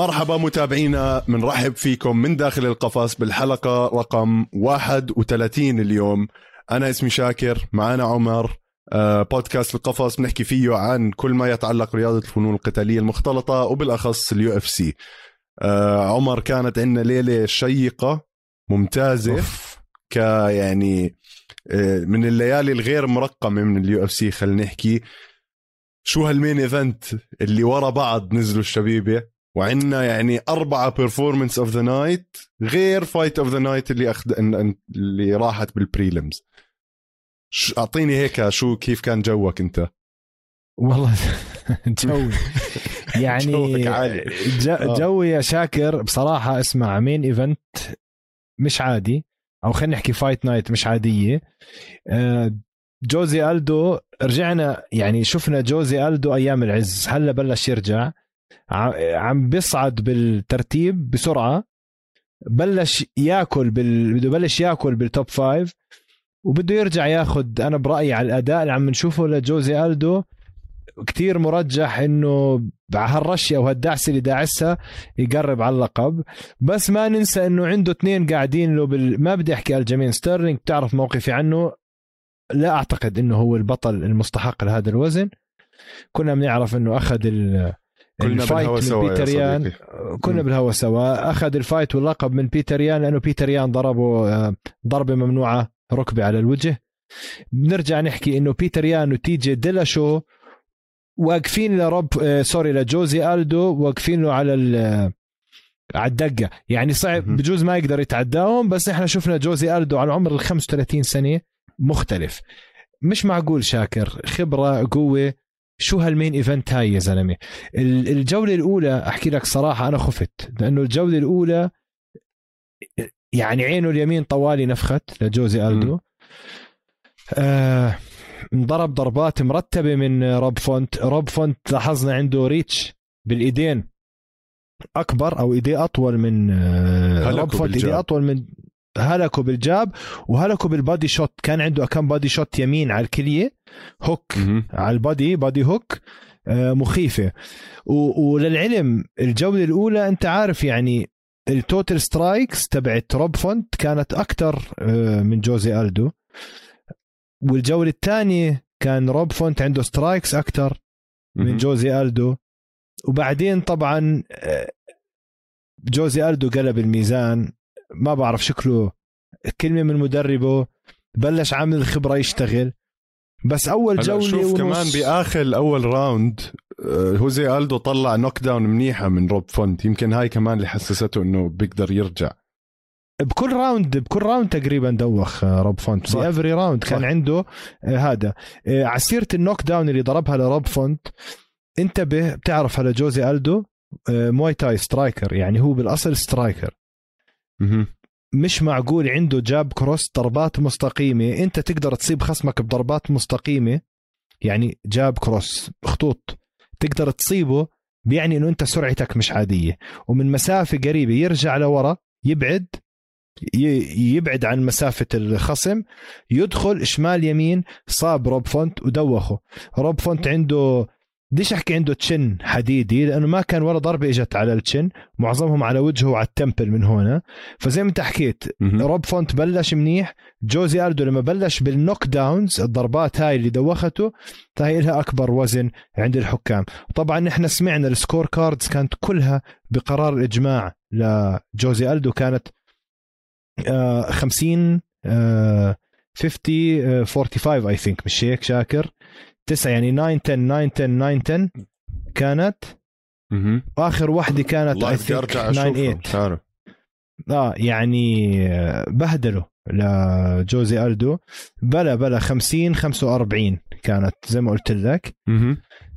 مرحبا متابعينا بنرحب فيكم من داخل القفص بالحلقة رقم 31 اليوم. أنا اسمي شاكر معنا عمر آه، بودكاست القفص بنحكي فيه عن كل ما يتعلق رياضة الفنون القتالية المختلطة وبالأخص ال UFC. عمر كانت عندنا ليلة شيقة ممتازة أوف. ك يعني آه، من الليالي الغير مرقمة من ال UFC خلينا نحكي. شو هال main event اللي ورا بعض نزلوا الشبيبة؟ وعندنا يعني أربعة performance of the night غير fight of the night اللي أخد... اللي راحت بال prelims أعطيني هيك شو كيف كان جوك أنت؟ والله جوي. يعني آه. جوي يا شاكر بصراحة اسمع main event مش عادي. أو خلينا نحكي fight night مش عادية. آه، جوزي ألدو رجعنا يعني شفنا جوزي ألدو أيام العز. هلا بلش يرجع. عم بيصعد بالترتيب بسرعة بلش ياكل بال... بده يبلش ياكل بال top five وبده يرجع ياخذ أنا برأيي على الأداء اللي عم نشوفه لجوزي ألدو كتير مرجح إنه هالرشه أو هالدعسه اللي داعسها يقرب على اللقب. بس ما ننسى إنه عنده اثنين قاعدين له بال... ما بدي أحكي الجمين ستيرلينج بتعرف موقفي عنه؟ لا أعتقد إنه هو البطل المستحق لهذا الوزن. كنا بنعرف إنه أخذ ال كلنا بالهوا سوا بيتر يان. كنا بالهوا سوا. أخذ ال fight واللقب من بيتر يان لأنه بيتر يان ضربه آه، ضربة ممنوعة ركبة على الوجه. بنرجع نحكي إنه بيتر يان و TJ Dillashaw واقفين لروب آه، sorry لجوزي ألدو واقفين له على على الدقة. يعني صعب بجوز ما يقدر يتعداهم بس إحنا شفنا جوزي ألدو على عمر ال 35 سنة مختلف. مش معقول شاكر خبرة قوة شو هال main event هاي يا زلمة؟ الجولة الأولى أحكي لك صراحة أنا خفت لأنه الجولة الأولى يعني عينه اليمين طوالي نفخت لجوزي ألدو. آه انضرب ضربات مرتبة من روب فونت. روب فونت لاحظنا عنده reach بالإيدين أكبر أو إيديه أطول من آه روب فونت. إيديه أطول من هلكه بال jab وهلكه بال body shot. كان عنده كم body shot يمين على الكلية. hook على ال body body hook آه، مخيفة. وللعلم الجولة الأولى أنت عارف يعني ال total strikes تبعت روب فونت كانت أكثر آه، من جوزي ألدو. والجولة الثانية كان روب فونت عنده strikes أكثر من جوزي ألدو. وبعدين طبعا آه، جوزي ألدو قلب الميزان. ما بعرف شكله كلمة من مدربه بلش عامل الخبره يشتغل. بس أول جولة شوف ونص. كمان بآخر اول round آه، هوزي ألدو طلع knockdown منيحة من روب فونت. يمكن هاي كمان اللي حسسته إنه بيقدر يرجع. بكل round بكل round تقريبا دوخ آه، روب فونت. في every round كان عنده آه، هذا. على سيره ال knockdown اللي ضربها لروب فونت. انتبه بتعرف على جوزي ألدو Muay Thai striker يعني هو بالأصل striker. مش معقول عنده jab cross ضربات مستقيمة. انت تقدر تصيب خصمك بضربات مستقيمة. يعني jab cross خطوط. تقدر تصيبه بيعني انه انت سرعتك مش عادية. ومن مسافة قريبة يرجع لورا يبعد يبعد عن مسافة الخصم. يدخل شمال يمين صاب روب فونت ودوخه. روب فونت عنده بديش أحكي عنده chin حديدي لأنه ما كان ولا ضربة إجت على ال chin معظمهم على وجهه وعلى ال temple من هنا فزي ما أنت حكيت روب فونت بلش منيح جوزي ألدو لما بلش بال knockdowns الضربات هاي اللي دوختته فهي لها أكبر وزن عند الحكام. طبعا نحن سمعنا ال scorecards كانت كلها بقرار الإجماع لجوزي ألدو كانت 50 50 45 I think مش هيك شاكر؟ تسعة يعني 9 10 9 10 9 10 كانت؟ واخر واحدة كانت I think 9 8 آه يعني بهدلوا لجوزي الدو بلا بلا 50 45 كانت زي ما قلت لك.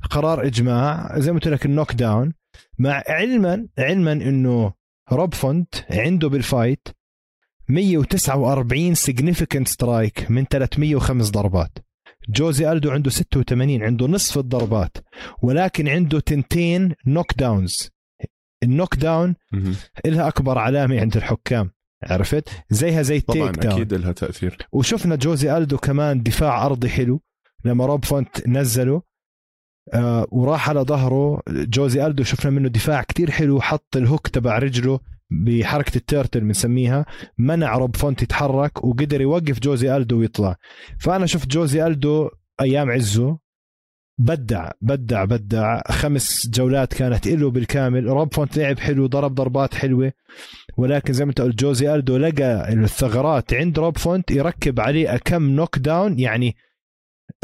قرار إجماع زي ما قلت لك ال knockdown مع علما علما إنه روب فونت عنده بال fight 149 significant strike من 305 ضربات. جوزي ألدو عنده 86 عنده نصف الضربات ولكن عنده تنتين knockdowns ال knockdown لها أكبر علامة عند الحكام عرفت؟ زيها زي ال takedown. أكيد لها تأثير. وشفنا جوزي ألدو كمان دفاع أرضي حلو لما روب فونت نزله آه وراح على ظهره جوزي ألدو شفنا منه دفاع كتير حلو حط ال hook تبع رجله بحركة ال turtle بنسميها منع روب فونت يتحرك وقدر يوقف جوزي ألدو ويطلع. فأنا شفت جوزي ألدو أيام عزه بدع بدع بدع. خمس جولات كانت له بالكامل. روب فونت لعب حلو ضرب ضربات حلوة. ولكن زي ما انت قلت جوزي ألدو لقى الثغرات عند روب فونت يركب عليه كم knockdown يعني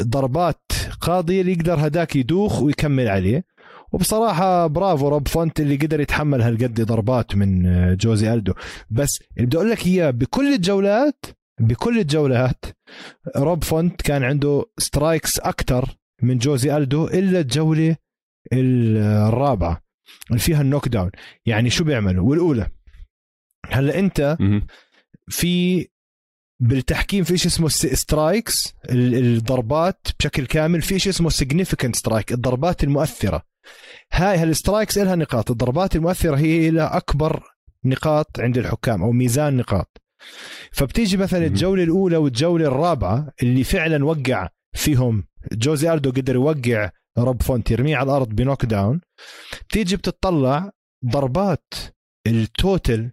ضربات قاضية اللي يقدر هداك يدوخ ويكمل عليه. وبصراحة برافو روب فونت اللي قدر يتحمل هالقد ضربات من جوزي ألدو. بس اللي بدي أقول لك إياه بكل الجولات بكل الجولات روب فونت كان عنده strikes أكثر من جوزي ألدو إلا الجولة الرابعة اللي فيها ال knockdown. يعني شو بيعملوا؟ والأولى. هلأ أنت في بالتحكيم في شيء اسمه strikes الضربات بشكل كامل في شيء اسمه significant strike الضربات المؤثرة. هاي هال strikes لها نقاط. الضربات المؤثرة هي لها أكبر نقاط عند الحكام أو ميزان نقاط. فبتيجي مثلا الجولة الأولى والجولة الرابعة اللي فعلا وقع فيهم جوزي ألدو قدر يوقع روب فونت يرميه على الأرض ب knockdown. تيجي بتطلع ضربات ال total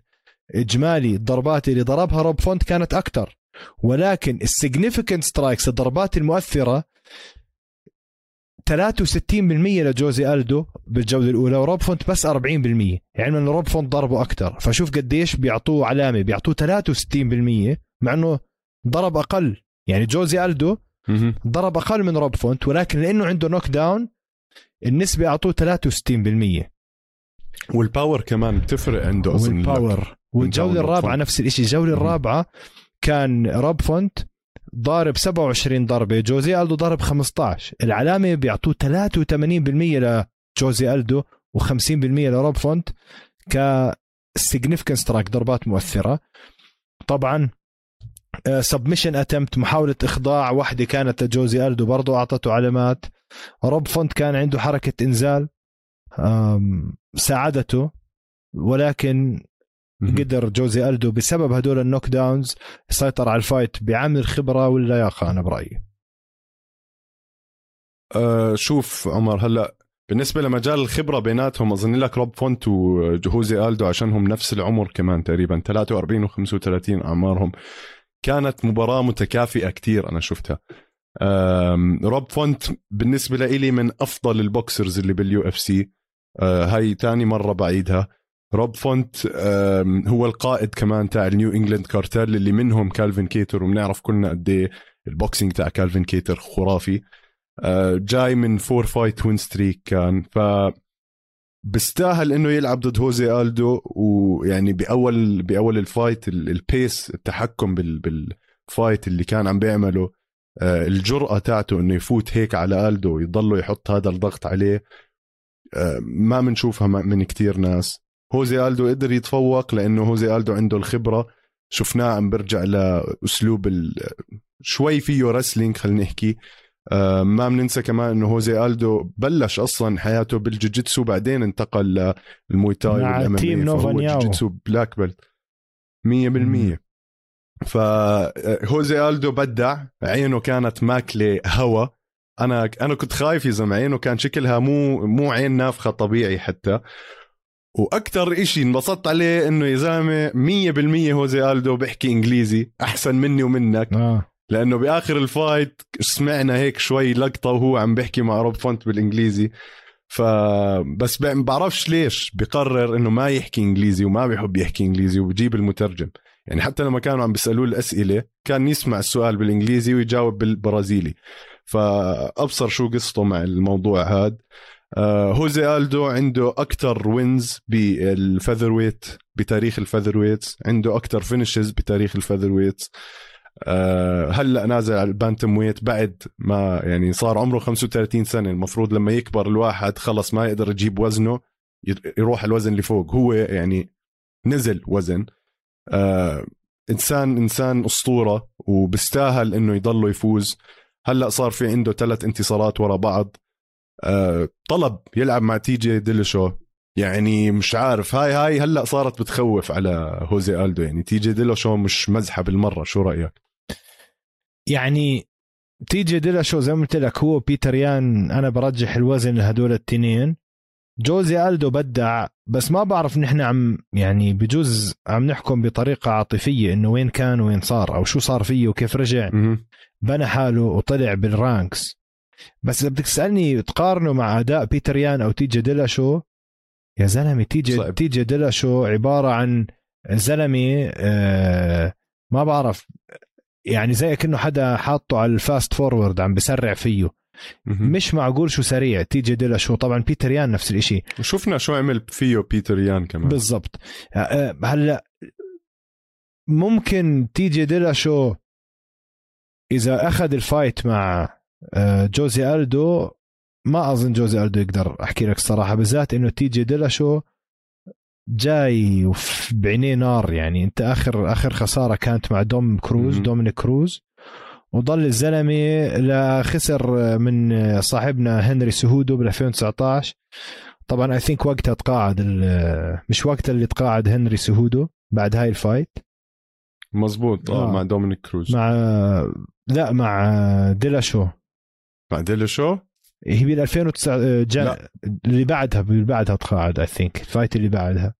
إجمالي الضربات اللي ضربها روب فونت كانت أكثر ولكن ال significant strikes الضربات المؤثرة 63% لجوزي ألدو بالجولة الأولى وروب فونت بس 40% يعني إنه روب فونت ضربه أكثر فشوف قديش بيعطوه علامة بيعطوه 63% مع إنه ضرب أقل. يعني جوزي ألدو ضرب أقل من روب فونت ولكن لأنه عنده knockdown النسبة أعطوه 63% وال power كمان بتفرق عنده أصلا وال power والجولة الرابعة نفس الشيء الجولة الرابعة كان روب فونت ضارب 27 ضربة جوزي ألدو ضرب 15 العلامة بيعطوه 83% لجوزي ألدو و50% لروب فونت ك strike ضربات مؤثرة. طبعا submission attempt محاولة إخضاع واحدة كانت لجوزي ألدو برضه أعطته علامات. روب فونت كان عنده حركة إنزال ساعدته ولكن قدر جوزي ألدو بسبب هدول ال knockdowns يسيطر على ال fight بعامل الخبره واللياقه أنا برأيي. أه شوف عمر هلا بالنسبة لمجال الخبرة بيناتهم أظن لك روب فونت وجوزي ألدو عشانهم نفس العمر كمان تقريبا 43 و35 أعمارهم. كانت مباراة متكافئة كتير أنا شفتها. روب فونت بالنسبة لي من أفضل ال boxers اللي بال UFC. أه، هاي تاني مرة بعيدها. روب فونت هو القائد كمان تاع ال New England Cartel اللي منهم كالفين كيتر وبنعرف كلنا قد إيه ال boxing تاع كالفين كيتر خرافي. أه، جاي من four fight win streak كان. ف بيستاهل إنه يلعب ضد هوزي ألدو ويعني بأول بأول ال fight ال pace التحكم بال fight اللي كان عم بيعمله أه، الجرأة تاعته إنه يفوت هيك على ألدو ويضله يحط هذا الضغط عليه ما بنشوفها من كتير ناس. هوزي ألدو قدر يتفوق لأنه هوزي ألدو عنده الخبرة. شفناه عم برجع لأسلوب شوي فيه wrestling خلينا نحكي. آه ما بننسى كمان إنه هوزي ألدو بلش أصلا حياته بالجوجيتسو بعدين انتقل للمويتاي مع team نوفا جوجيتسو black belt 100% فهوزي ألدو بدع عينه كانت ماكلة هوا. أنا أنا كنت خايف يا زلمة عينه كان شكلها مو مو عين نافخة طبيعي حتى. وأكثر إشي انبسطت عليه إنه يا زلمة 100% هوزي ألدو بيحكي إنجليزي أحسن مني ومنك. آه. لأنه بآخر ال fight سمعنا هيك شوي لقطة وهو عم بيحكي مع روب فونت بالإنجليزي. فبس بعرفش ليش بقرر إنه ما يحكي إنجليزي وما بيحب يحكي إنجليزي وبجيب المترجم. يعني حتى لما كانوا عم بيسألوه الأسئلة كان يسمع السؤال بالإنجليزي ويجاوب بالبرازيلي. فأبصر شو قصته مع الموضوع هذا هوزي ألدو عنده أكثر wins بال featherweight بتاريخ ال featherweights عنده أكثر finishes بتاريخ ال featherweights أه هلأ نازل على ال bantamweight بعد ما يعني صار عمره 35 سنة. المفروض لما يكبر الواحد خلص ما يقدر يجيب وزنه يروح الوزن اللي فوق. هو يعني نزل وزن. أه إنسان إنسان أسطورة وبستاهل إنه يضله يفوز. هلأ صار في عنده ثلاث انتصارات ورا بعض. طلب يلعب مع تي جي ديلشو يعني مش عارف هاي هاي هلأ صارت بتخوف على هوزي ألدو. يعني تي جي ديلشو مش مزحه بالمرة شو رأيك؟ يعني تي جي ديلا شو زي ما قلت لك هو بيتر يان أنا برجح الوزن لهدول التنين. جوزي ألدو بدع بس ما بعرف نحن عم يعني بجوز عم نحكم بطريقة عاطفية إنه وين كان وين صار أو شو صار فيه وكيف رجع. بنى حاله وطلع بال ranks. بس إذا بدك تسألني تقارنه مع أداء بيتر يان أو تيجي ديلا شو؟ يا زلمة تيجي صعب. تيجي ديلا شو عبارة عن زلمة آه ما بعرف يعني زي كأنه حدا حاطه على ال fast forward عم بسرع فيه. مش معقول شو سريع تيجي ديلا شو؟ طبعا بيتر يان نفس الإشي. وشفنا شو عمل فيه بيتر يان كمان. بالضبط. آه، هلأ ممكن تيجي ديلا شو؟ إذا أخذ ال fight مع آه، جوزي ألدو ما أظن جوزي ألدو يقدر أحكي لك الصراحة بالذات إنه تيجي ديلا شو جاي بعينيه نار يعني. أنت اخر آخر خسارة كانت مع دوم كروز. دومينيك كروز. وضل الزلمة لا خسر من صاحبنا هنري سهودو بال 2019 طبعا I think وقتها تقاعد مش وقتها اللي تقاعد هنري سهودو بعد هاي ال fight. مزبوط آه آه. مع دومينيك كروز. مع لا مع ديلاشو. مع ديلا شو هي بال 2009 جا... لا. اللي بعدها اللي بعدها تقاعد I think ال fight اللي بعدها.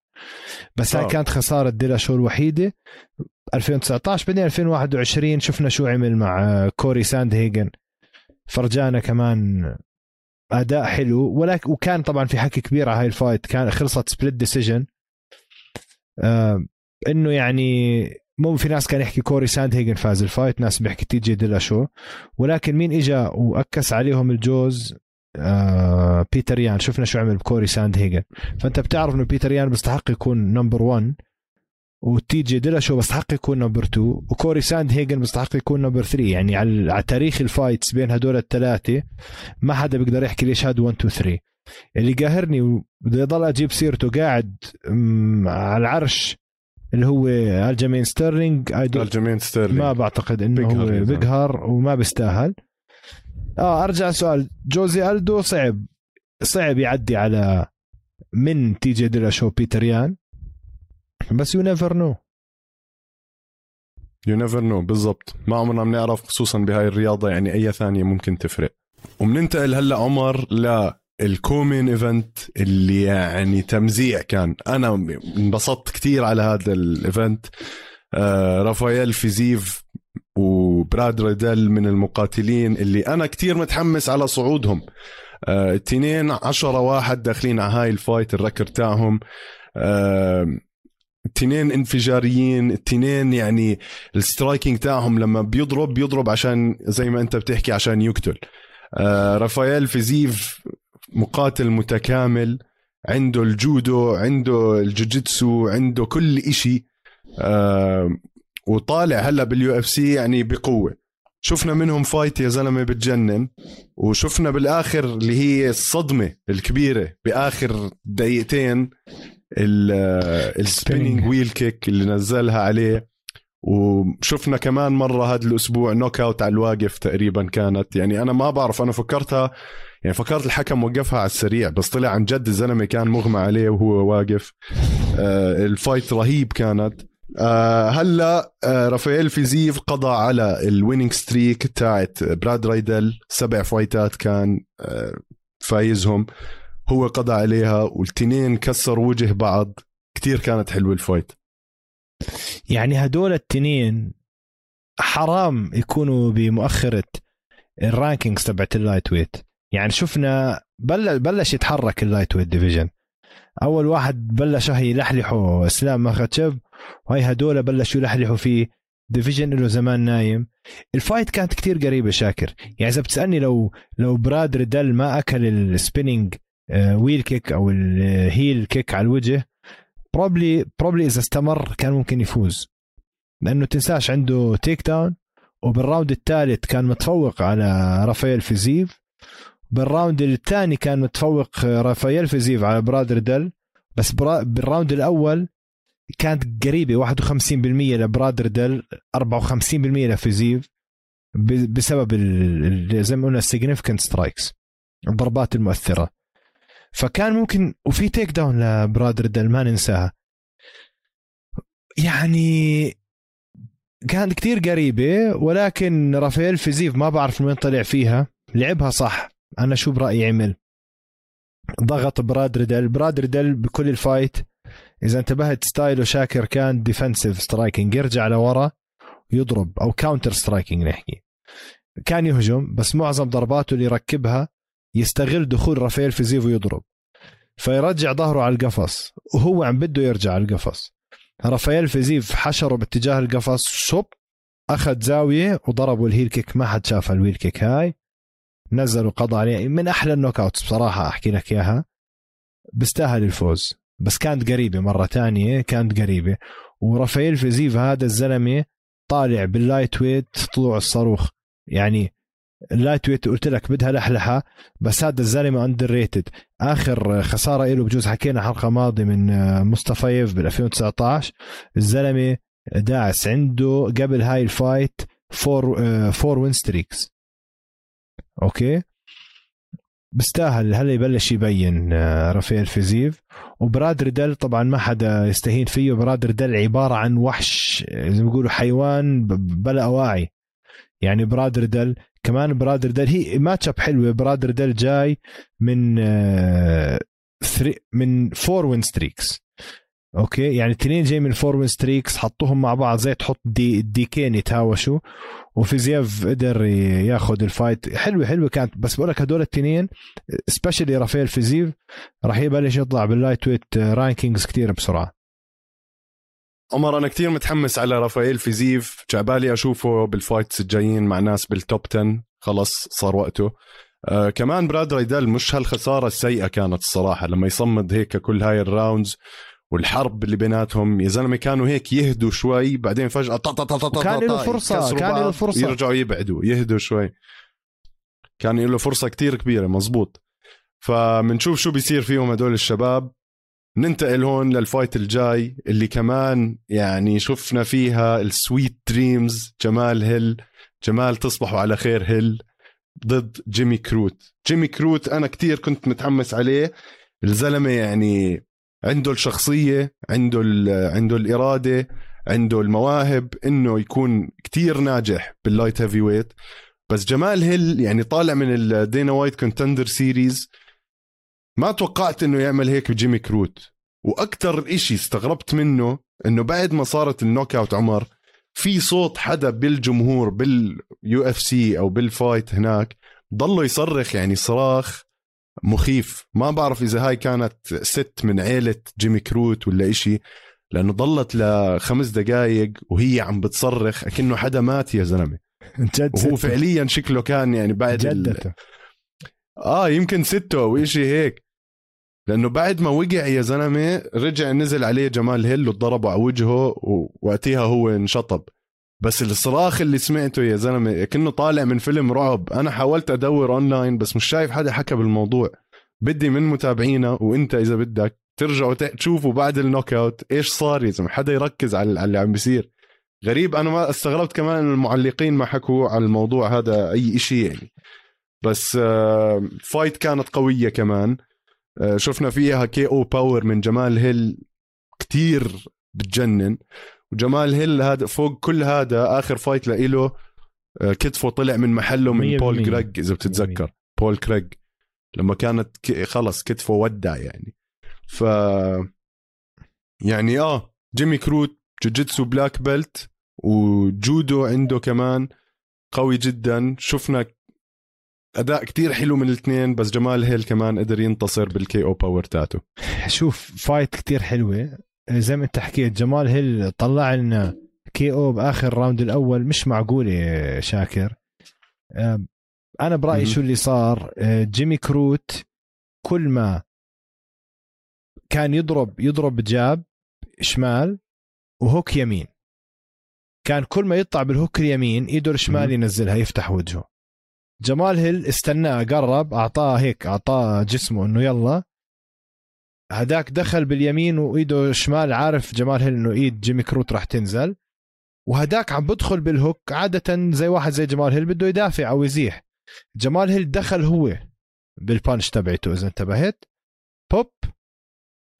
بس هاي آه. كانت خسارة ديلاشو الوحيدة. 2019 بعدين 2021 شفنا شو عمل مع كوري ساند هيجن فرجانا كمان أداء حلو. ولكن وكان طبعا في حكي كبير على هاي ال fight. كان خلصت split decision آه إنه يعني مو في ناس كان يحكي كوري ساند هيجن فاز ال fight ناس بيحكي تي جي ديلا شو. ولكن مين إجا وأكس عليهم الجوز؟ آه بيتر يان. شفنا شو عمل بكوري ساند هيجن فأنت بتعرف إنه بيتر يان بيستحق يكون number 1 وتي جي ديلا شو بيستحق يكون number 2 وكوري ساند هيجن بيستحق يكون number 3 يعني على تاريخ ال fights بين هدول الثلاثه ما حدا بيقدر يحكي ليش هاد 1 2 3 اللي قاهرني وبدي أضل أجيب سيرته قاعد على العرش اللي هو الجيمين ستيرلينج. الجيمين ستيرلينج. ما بعتقد إنه بيقهر هو. بيقهر وما بيستاهل. آه أرجع سؤال. جوزي ألدو صعب. صعب يعدي على من تي جي ديلا شو بيتر يان؟ بس you never know you never know بالضبط. ما عمرنا بنعرف خصوصا بهاي الرياضة يعني أي ثانية ممكن تفرق. وبننتقل هلأ عمر لل co-main event اللي يعني تمزيع كان. أنا انبسطت كثير على هذا ال event. آه رافائيل فيزييف وبراد ريدل من المقاتلين اللي أنا كتير متحمس على صعودهم. آه عشرة واحد داخلين على هاي ال fight record تاعهم. آه التنين انفجاريين التنين يعني ال striking تاعهم لما بيضرب بيضرب عشان زي ما أنت بتحكي عشان يقتل. آه رافائيل فيزيف مقاتل متكامل عنده الجودو عنده الجوجيتسو عنده كل إشي آه وطالع هلا بال UFC يعني بقوة. شفنا منهم fight يا زلمة بتجنن وشفنا بالآخر اللي هي الصدمة الكبيرة بآخر دقيقتين ال spinning wheel kick اللي نزلها عليه. وشفنا كمان مرة هذا الأسبوع knockout على الواقف تقريبا كانت. يعني أنا ما بعرف أنا فكرتها يعني فكرت الحكم وقفها على السريع بس طلع عن جد الزلمة كان مغمى عليه وهو واقف. آه ال fight رهيب كانت. آه هلا آه رافائيل فيزيف قضى على ال winning streak تاعت براد رايدل. سبع fightات كان آه فايزهم. هو قضى عليها والتنين كسروا وجه بعض. كتير كانت حلوة ال fight. يعني هدول التنين حرام يكونوا بمؤخرة ال rankings تبعت ال lightweight يعني شفنا بل بلش يتحرك ال lightweight division. أول واحد بلش هي يلحلحوا إسلام مخاتشيف وهي هدول بلشوا يلحلحوا فيه division له زمان نايم. ال fight كانت كتير قريبة شاكر. يعني إذا بتسألني لو لو براد ريدل ما أكل ال spinning wheel kick أو ال heel kick على الوجه probably probably إذا استمر كان ممكن يفوز. لأنه تنساش عنده takedown وبال round الثالث كان متفوق على رافائيل فيزيف. بال round الثاني كان متفوق رافائيل فيزيف على براد ريدل بس برا بال round الأول كانت قريبة 51% لبراد ريدل 54% لفيزيف بسبب زي ما قلنا ال significant strikes الضربات المؤثرة. فكان ممكن وفي takedown لبراد ريدل ما ننساها. يعني كانت كتير قريبة ولكن رافائيل فيزيف ما بعرف من طلع فيها لعبها صح. أنا شو برأيي عمل ضغط براد ريدل. براد ريدل بكل ال fight إذا انتبهت style ه شاكر كان defensive striking يرجع لورا يضرب أو counter striking نحكي. كان يهجم بس معظم ضرباته اللي يركبها يستغل دخول رافائيل فيزيف ويضرب. فيرجع ظهره على القفص وهو عم بده يرجع على القفص. رافائيل فيزيف حشره باتجاه القفص شوب أخذ زاوية وضربوا ال heel kick ما حد شاف ال wheel kick هاي. نزل وقضى عليه من أحلى ال knockouts بصراحة أحكي لك إياها. بيستاهل الفوز. بس كانت قريبة مرة تانية كانت قريبة. ورافائيل فيزيف هذا الزلمة طالع بال lightweight طلوع الصاروخ. يعني ال lightweight قلت لك بدها لحلحة بس هذا الزلمة underrated آخر خسارة له بجوز حكينا حلقة ماضية من مصطفى بال 2019 الزلمة داعس عنده قبل هاي ال fight four four win streaks okay؟ بيستاهل. هلا يبلش يبين آه، رافائيل فيزيف. وبراد ريدل طبعا ما حدا يستهين فيه. براد ريدل عبارة عن وحش زي ما بيقولوا حيوان بلا أواعي. يعني براد ريدل كمان براد ريدل هي matchup حلوة. براد ريدل جاي من آه من four win streaks okay؟ يعني اثنين جاي من four win streaks حطوهم مع بعض زي تحط دي ديكين يتهاوشوا. وفيزياف قدر ياخذ ال fight حلوة حلوة كانت. بس بقول لك هدول الاثنين specially رافائيل فيزيف راح يبلش يطلع بال lightweight rankings كثير بسرعة. عمر أنا كثير متحمس على رافائيل فيزيف جعبالي أشوفه بال fights الجايين مع ناس بال top 10 خلص صار وقته. آه كمان براد رايدل مش هالخسارة السيئة كانت الصراحة لما يصمد هيك كل هاي ال rounds والحرب اللي بيناتهم. يا زلمة كانوا هيك يهدوا شوي بعدين فجأة طا طا طا طا كان له فرصة كان له فرصة. يرجعوا يبعدوا يهدوا شوي. كان له فرصة كتير كبيرة مزبوط. فمنشوف شو بيصير فيهم هدول الشباب. ننتقل هون لل fight الجاي اللي كمان يعني شفنا فيها ال sweet dreams جمال هيل. جمال تصبحوا على خير هيل ضد جيمي كروت. جيمي كروت أنا كتير كنت متحمس عليه. الزلمة يعني عنده الشخصية عنده عنده الإرادة عنده المواهب إنه يكون كتير ناجح بال light heavyweight بس جمال هيل يعني طالع من ال Dana White Contender Series ما توقعت إنه يعمل هيك بجيمي كروت. وأكثر إشي استغربت منه إنه بعد ما صارت ال knockout عمر في صوت حدا بالجمهور بال UFC أو بال fight هناك ضله يصرخ يعني صراخ. مخيف. ما بعرف إذا هاي كانت ست من عيلة جيمي كروت ولا إشي لأنه ضلت لخمس دقائق وهي عم بتصرخ أكنه حدا مات يا زلمة. جد وهو فعليا شكله كان يعني بعد جدته آه يمكن ستة أو شيء هيك. لأنه بعد ما وقع يا زلمة رجع نزل عليه جمال هيل وضربه على وجهه ووقتها هو انشطب. بس الصراخ اللي سمعته يا زلمة كأنه طالع من فيلم رعب. أنا حاولت أدور أونلاين بس مش شايف حدا حكى بالموضوع. بدي من متابعينا وأنت إذا بدك ترجعوا تشوفوا بعد ال knockout إيش صار يا زلمة؟ حدا يركز على اللي عم بيصير. غريب أنا ما استغربت كمان إن المعلقين ما حكوا على الموضوع هذا أي إشي يعني. بس fight آه، كانت قوية كمان. آه، شفنا فيها KO power من جمال هيل. كتير بتجنن. وجمال هيل هذا فوق كل هذا آخر fight لإله آه، كتفه طلع من محله من بول كريج إذا بتتذكر. بول كريج لما كانت خلص كتفه ودع يعني. ف يعني آه جيمي كروت جوجيتسو black belt وجودو عنده كمان قوي جدا. شفنا أداء كتير حلو من الاثنين بس جمال هيل كمان قدر ينتصر بال KO power تبعته شوف fight كتير حلوة. زي ما انت حكيت جمال هيل طلع لنا KO بآخر round الأول مش معقوله شاكر. أنا برأيي شو اللي صار آه، جيمي كروت كل ما كان يضرب يضرب جاب شمال و hook يمين. كان كل ما يطلع بال hook اليمين ايده الشمال ينزلها يفتح وجهه. جمال هيل استناه قرب أعطاه هيك أعطاه جسمه إنه يلا هداك دخل باليمين وإيده الشمال عارف جمال هيل إنه إيد جيمي كروت راح تنزل. وهداك عم بدخل بال hook عادة زي واحد زي جمال هيل بده يدافع أو يزيح. جمال هيل دخل هو بال punch تبعته إذا انتبهت. بوب.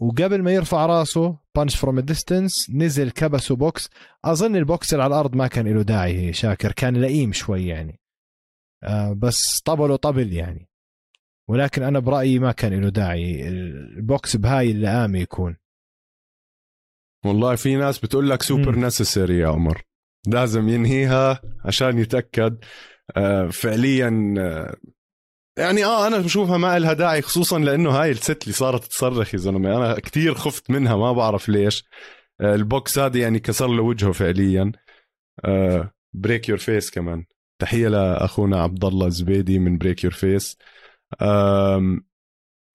وقبل ما يرفع راسه punch from distance نزل كبسه بوكس. أظن البوكس اللي على الأرض ما كان له داعي شاكر. كان لئيم شوي يعني. آه بس طبله طبل يعني. ولكن أنا برأيي ما كان له داعي. البوكس بهاي اللئامه يكون. والله في ناس بتقول لك super necessary يا عمر. لازم ينهيها عشان يتأكد. آه فعليا آه يعني آه أنا بشوفها ما لها داعي خصوصا لأنه هاي الست اللي صارت تصرخ يا زلمة. أنا كثير خفت منها ما بعرف ليش. آه البوكس هذا يعني كسر له وجهه فعليا. break your face كمان. تحية لأخونا عبد الله الزبيدي من Break Your Face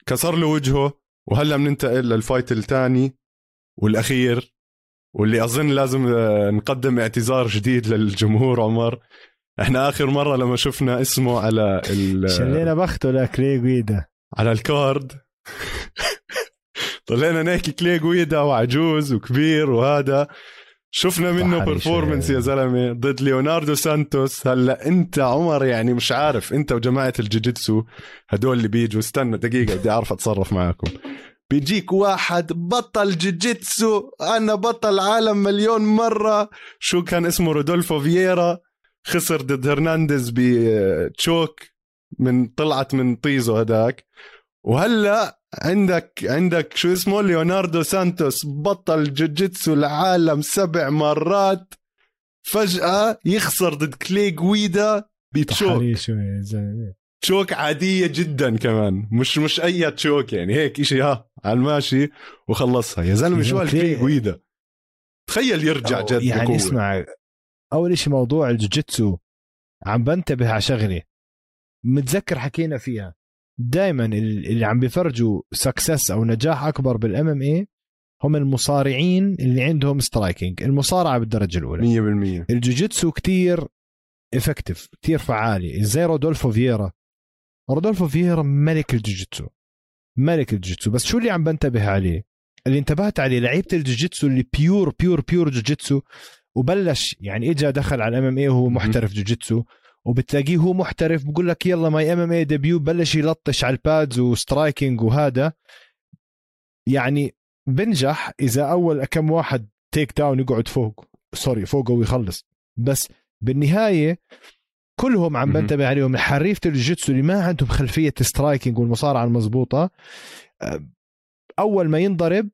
كسر له وجهه وهلأ بننتقل لل fight الثاني والأخير واللي أظن لازم آه، نقدم اعتذار جديد للجمهور عمر. إحنا آخر مرة لما شفنا اسمه على ال شلينا بخته لكلي جويدا على الكارد طلعنا نحكي كلي جويدا وعجوز وكبير وهذا. شفنا منه برفورمنس يا زلمة ضد ليوناردو سانتوس. هلا انت عمر يعني مش عارف انت وجماعة الجوجيتسو هدول اللي بيجوا. استنى دقيقة بدي أعرف أتصرف معاكم. بيجيك واحد بطل جوجيتسو أنا بطل عالم مليون مرة. شو كان اسمه؟ رودولفو فييرا. خسر ضد هرنانديز ب choke من طلعت من طيزو هداك. وهلا عندك عندك شو اسمه؟ ليوناردو سانتوس بطل جوجيتسو العالم سبع مرات. فجأة يخسر ضد كلي جويدا ب choke. choke عادية جدا كمان. مش مش أي choke يعني. هيك إشي ها على الماشي وخلصها. يا زلمة شو هالكلي جويدا تخيل يرجع جد يعني بقوة. اسمع أول شيء موضوع الجوجيتسو عم بنتبه على شغلة متذكر حكينا فيها. دائما اللي عم بيفرجوا success أو نجاح أكبر بال MMA هم المصارعين اللي عندهم striking المصارعة بالدرجة الأولى. 100% الجوجيتسو كتير effective كتير فعالي زي رودولفو فييرا. رودولفو فييرا ملك الجوجيتسو ملك الجوجيتسو. بس شو اللي عم بنتبه عليه؟ اللي انتبهت عليه لعيبة الجوجيتسو اللي pure pure pure جوجيتسو وبلش يعني اجى دخل على ال MMA وهو محترف جوجيتسو. وبتلاقيه هو محترف بقول لك يلا my MMA debut بلش يلطش على ال pads و striking وهذا. يعني بنجح إذا أول كم واحد takedown يقعد فوق sorry فوقه ويخلص بس بالنهاية كلهم عم بنتبه عليهم حريفه الجوجيتسو اللي ما عندهم خلفية striking والمصارعة المضبوطة أول ما ينضرب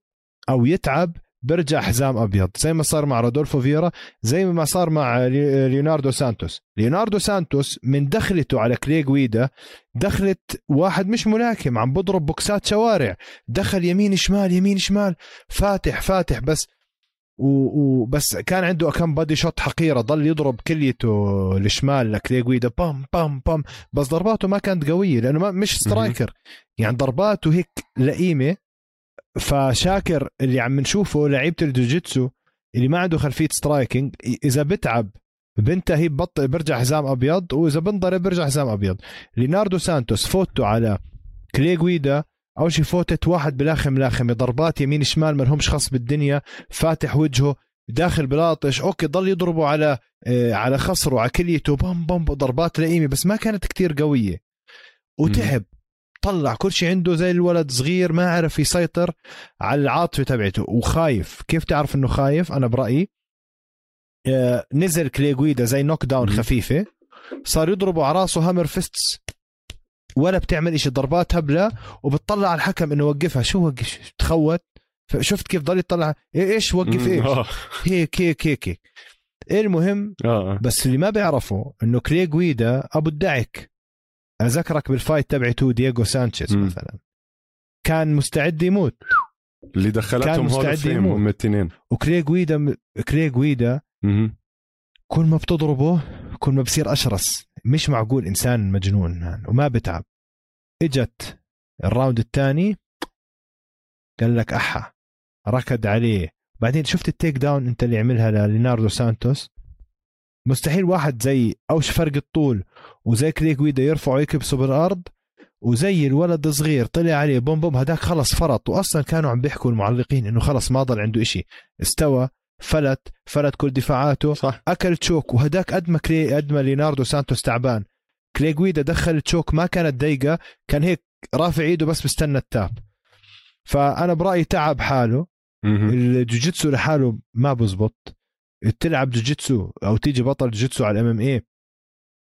أو يتعب برجع حزام أبيض. زي ما صار مع رودولفو فيرا زي ما صار مع ليوناردو سانتوس. ليوناردو سانتوس من دخلته على كلي جويدا دخلت واحد مش ملاكم عم بضرب بوكسات شوارع. دخل يمين شمال يمين شمال. فاتح فاتح بس. وبس كان عنده كم body shot حقيرة ضل يضرب كليته الشمال لكلي جويدا. بام بام بام. بس ضرباته ما كانت قوية لأنه ما مش striker يعني ضرباته هيك لئيمة فشاكر اللي عم نشوفه لعيبة الجوجيتسو اللي ما عنده خلفية striking إذا بتعب بنتهي ببطل برجع حزام أبيض وإذا بنضرب برجع حزام أبيض. ليناردو سانتوس فوتو على كليغويدا أول شيء فوتت واحد بلاخم لاخم ضربات يمين شمال ما لهمش خص بالدنيا فاتح وجهه داخل بلاطش okay ضل يضربوا على آه على خصره على كليته بام بام ضربات لئيمة بس ما كانت كتير قوية. وتعب. طلع كل شيء عنده زي الولد صغير ما عرف يسيطر على العاطفة تبعته وخايف. كيف تعرف إنه خايف؟ أنا برأيي آه نزل كليغويدا زي knock down خفيفة صار يضربوا على راسه hammer fists ولا بتعمل إشي ضربات هبلة وبتطلع على الحكم إنه وقفها. شو وقف؟ تخوت. شفت كيف ضل يطلع؟ إيه، إيش وقف؟ إيش؟ آه. هيك هيك هيك. هيك المهم؟ آه. بس اللي ما بيعرفوا إنه كليغويدا أبو الدعك. أذكرك بال fight تبعته دييغو سانشيز مثلا. كان مستعد يموت. اللي دخلتهم مستعد يموت. هم الاثنين وكليغويدا كليغويدا كل ما بتضربه كل ما بصير أشرس. مش معقول إنسان مجنون يعني وما بتعب. إجت ال round الثاني قال لك أحا ركض عليه. بعدين شفت ال take down أنت اللي عملها لليناردو سانتوس؟ مستحيل واحد زي أوش فرق الطول وزي كليغويدا يرفعه يكبسه بالارض وزي الولد الصغير طلع عليه بوم بوم هداك خلص فرط. واصلا كانوا عم بيحكوا المعلقين إنه خلص ما ضل عنده إشي. استوى فلت فلت كل دفاعاته. صح. أكل choke وهداك قد ما كلي قد ما ليناردو سانتوس تعبان. كليغويدا دخل choke ما كانت ضيقه كان هيك رافع إيده بس بستنى ال tap. فأنا برأيي تعب حاله. الجوجيتسو لحاله ما بزبط. تلعب جوجيتسو أو تيجي بطل جوجيتسو على ال MMA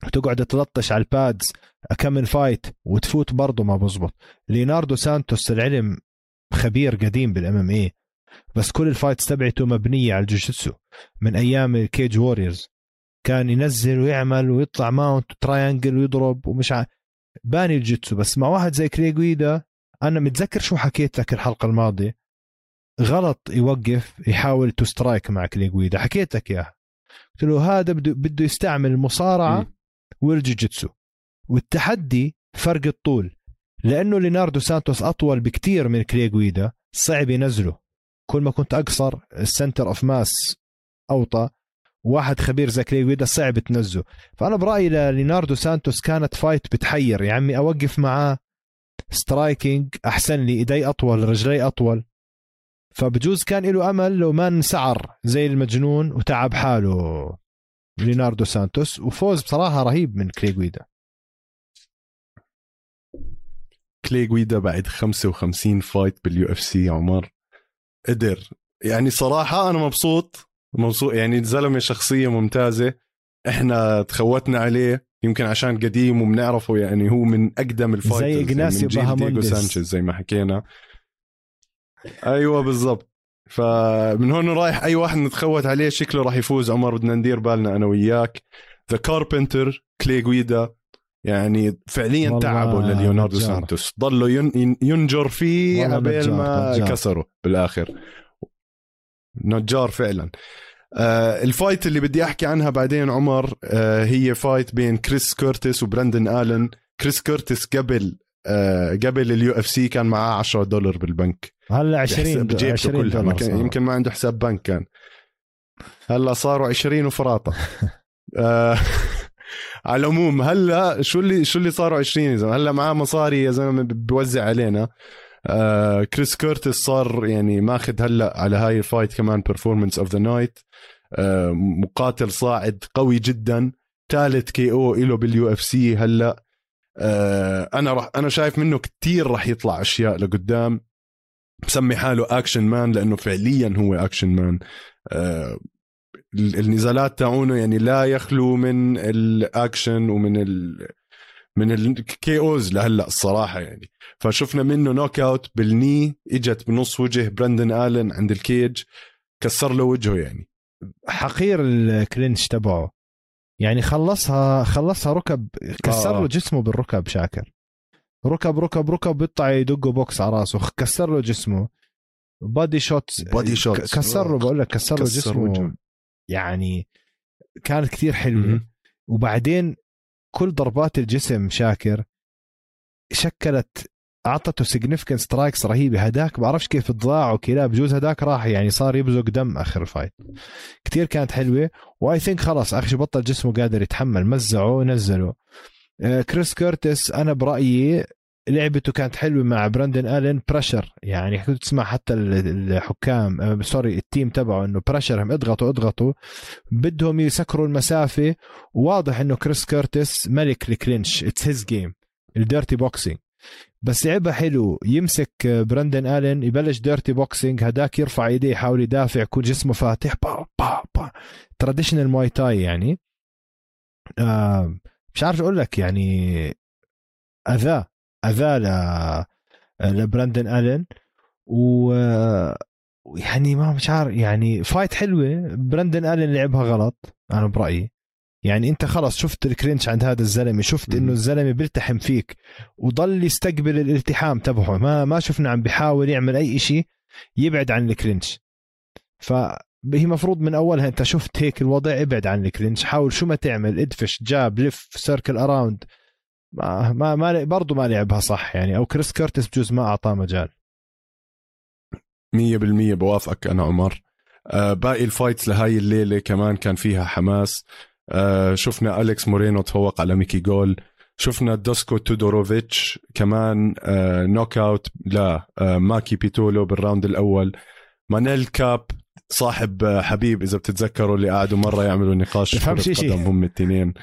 وتقعد تلطش على ال pads كم من fight وتفوت برضه ما بزبط. ليناردو سانتوس العلم خبير قديم بال MMA بس كل ال fights تبعته مبنية على الجوجيتسو من أيام ال Cage Warriors كان ينزل ويعمل ويطلع mount triangle ويضرب ومش ع... باني الجوجيتسو بس مع واحد زي كليغويدا أنا متذكر شو حكيت لك الحلقة الماضية؟ غلط يوقف يحاول to strike مع كليغويدا حكيت لك اياها قلت له هذا بده بده يستعمل المصارعه. والجوجيتسو والتحدي فرق الطول. لأنه ليناردو سانتوس أطول بكتير من كليغويدا صعب ينزله. كل ما كنت أقصر ال center of mass أوطى. واحد خبير زي كليغويدا صعب تنزله. فأنا برأيي لليناردو سانتوس كانت fight بتحير. يا عمي أوقف معاه. striking أحسن لي إيدي أطول رجلي أطول. فبجوز كان له أمل لو ما انسعر زي المجنون وتعب حاله. ليناردو سانتوس وفوز بصراحة رهيب من كليغويدا كلي جويدا بعد 55 fight بال UFC عمر. قدر. يعني صراحة أنا مبسوط مبسوط يعني الزلمة شخصية ممتازة. إحنا تخوتنا عليه يمكن عشان قديم وبنعرفه يعني هو من أقدم ال fighters يعني إغناسيو من جيل دييغو باهامونديز. سانشيز زي ما حكينا. أيوة بالضبط. فمن هون رايح أي واحد نتخوت عليه شكله راح يفوز. عمر بدنا ندير بالنا أنا وياك. The Carpenter كلي جويدا يعني فعليا تعبوا لليوناردو. سانتوس. ين- ينجر فيه قبل ما نجار. كسره بالآخر. نجار فعلا. آه ال fight اللي بدي أحكي عنها بعدين عمر آه هي fight بين كريس كورتيس وبراندن آلن. كريس كورتيس قبل آه قبل ال UFC كان معاه 10 دولار بالبنك. هلا 20 بحساب بجيبته 20 كلها ما كان. يمكن ما عنده حساب بنك كان. هلا صاروا 20 وفراطة. آه، على العموم هلا شو اللي شو اللي صاروا 20 يا زلمة؟ هلا معاه مصاري يا زلمة بوزع علينا. آه كريس كورتس صار يعني ماخذ هلا على هاي ال fight كمان performance of the night مقاتل صاعد قوي جدا. ثالث KO له بال UFC هلا. آه أنا رح أنا شايف منه كتير رح يطلع أشياء لقدام. بسمي حاله Action Man لأنه فعليا هو Action Man آه ال- النزالات تاعونه يعني لا يخلو من الاكشن ومن ال من ال KOs لهلأ الصراحة يعني. فشفنا منه knock out بال knee إجت بنص وجه براندن الن عند ال cage كسر له وجهه يعني. حقير ال clinch تبعه. يعني خلصها خلصها ركب كسر آه. له جسمه بالركب شاكر. ركب ركب ركب بيطلع يدقه بوكس على راسه. كسر له جسمه. body shots body shots. كسر له بقول لك كسر له جسمه. يعني كانت كثير حلوة. وبعدين كل ضربات الجسم شاكر. شكلت أعطته significant strikes رهيبة. هداك بعرفش كيف ضاع وكذا بجوز هداك راح يعني صار يبزق دم آخر ال fight كتير كانت حلوة. I think خلاص اخر شي بطل جسمه قادر يتحمل. مزعه ونزله كريس كيرتس أنا برأيي لعبته كانت حلوة مع براندن الين pressure يعني كنت تسمع حتى ال- الحكام آه، sorry ال team تبعه إنه pressure هم اضغطوا اضغطوا. بدهم يسكروا المسافة. واضح إنه كريس كيرتس ملك ال clinch. it's his game ال dirty boxing بس لعبها حلو. يمسك براندن الين يبلش dirty boxing هداك يرفع ايديه يحاول يدافع. يكون جسمه فاتح. با با با. traditional مواي تاي يعني. آه مش عارف أقول لك يعني أذاه أذاه ل لبراندن الين و يعني ما مش عارف يعني فايت حلوة براندن الين لعبها غلط أنا برأيي يعني أنت خلص شفت ال clinch عند هذا الزلمة شفت. إنه الزلمة بيلتحم فيك وضل يستقبل الالتحام تبعه ما ما شفنا عم بيحاول يعمل أي شيء يبعد عن ال clinch فهي مفروض من أولها أنت شفت هيك الوضع ابعد عن ال clinch حاول شو ما تعمل ادفش jab لف circle around ما ما, ما برضه ما لعبها صح يعني. أو كريس كيرتس بجوز ما أعطاه مجال. مية بالمية بوافقك أنا عمر. آه باقي ال fights لهاي الليلة كمان كان فيها حماس. آه شفنا أليكس مورينو تفوق على ميكي جول. شفنا دوسكو تودوروفيتش كمان آه knockout لا آه ماكي بيتولو بال round الأول. مانيل كاب صاحب آه، حبيب إذا بتتذكروا اللي قعدوا مرة يعملوا نقاش إشي. قدم هم التنين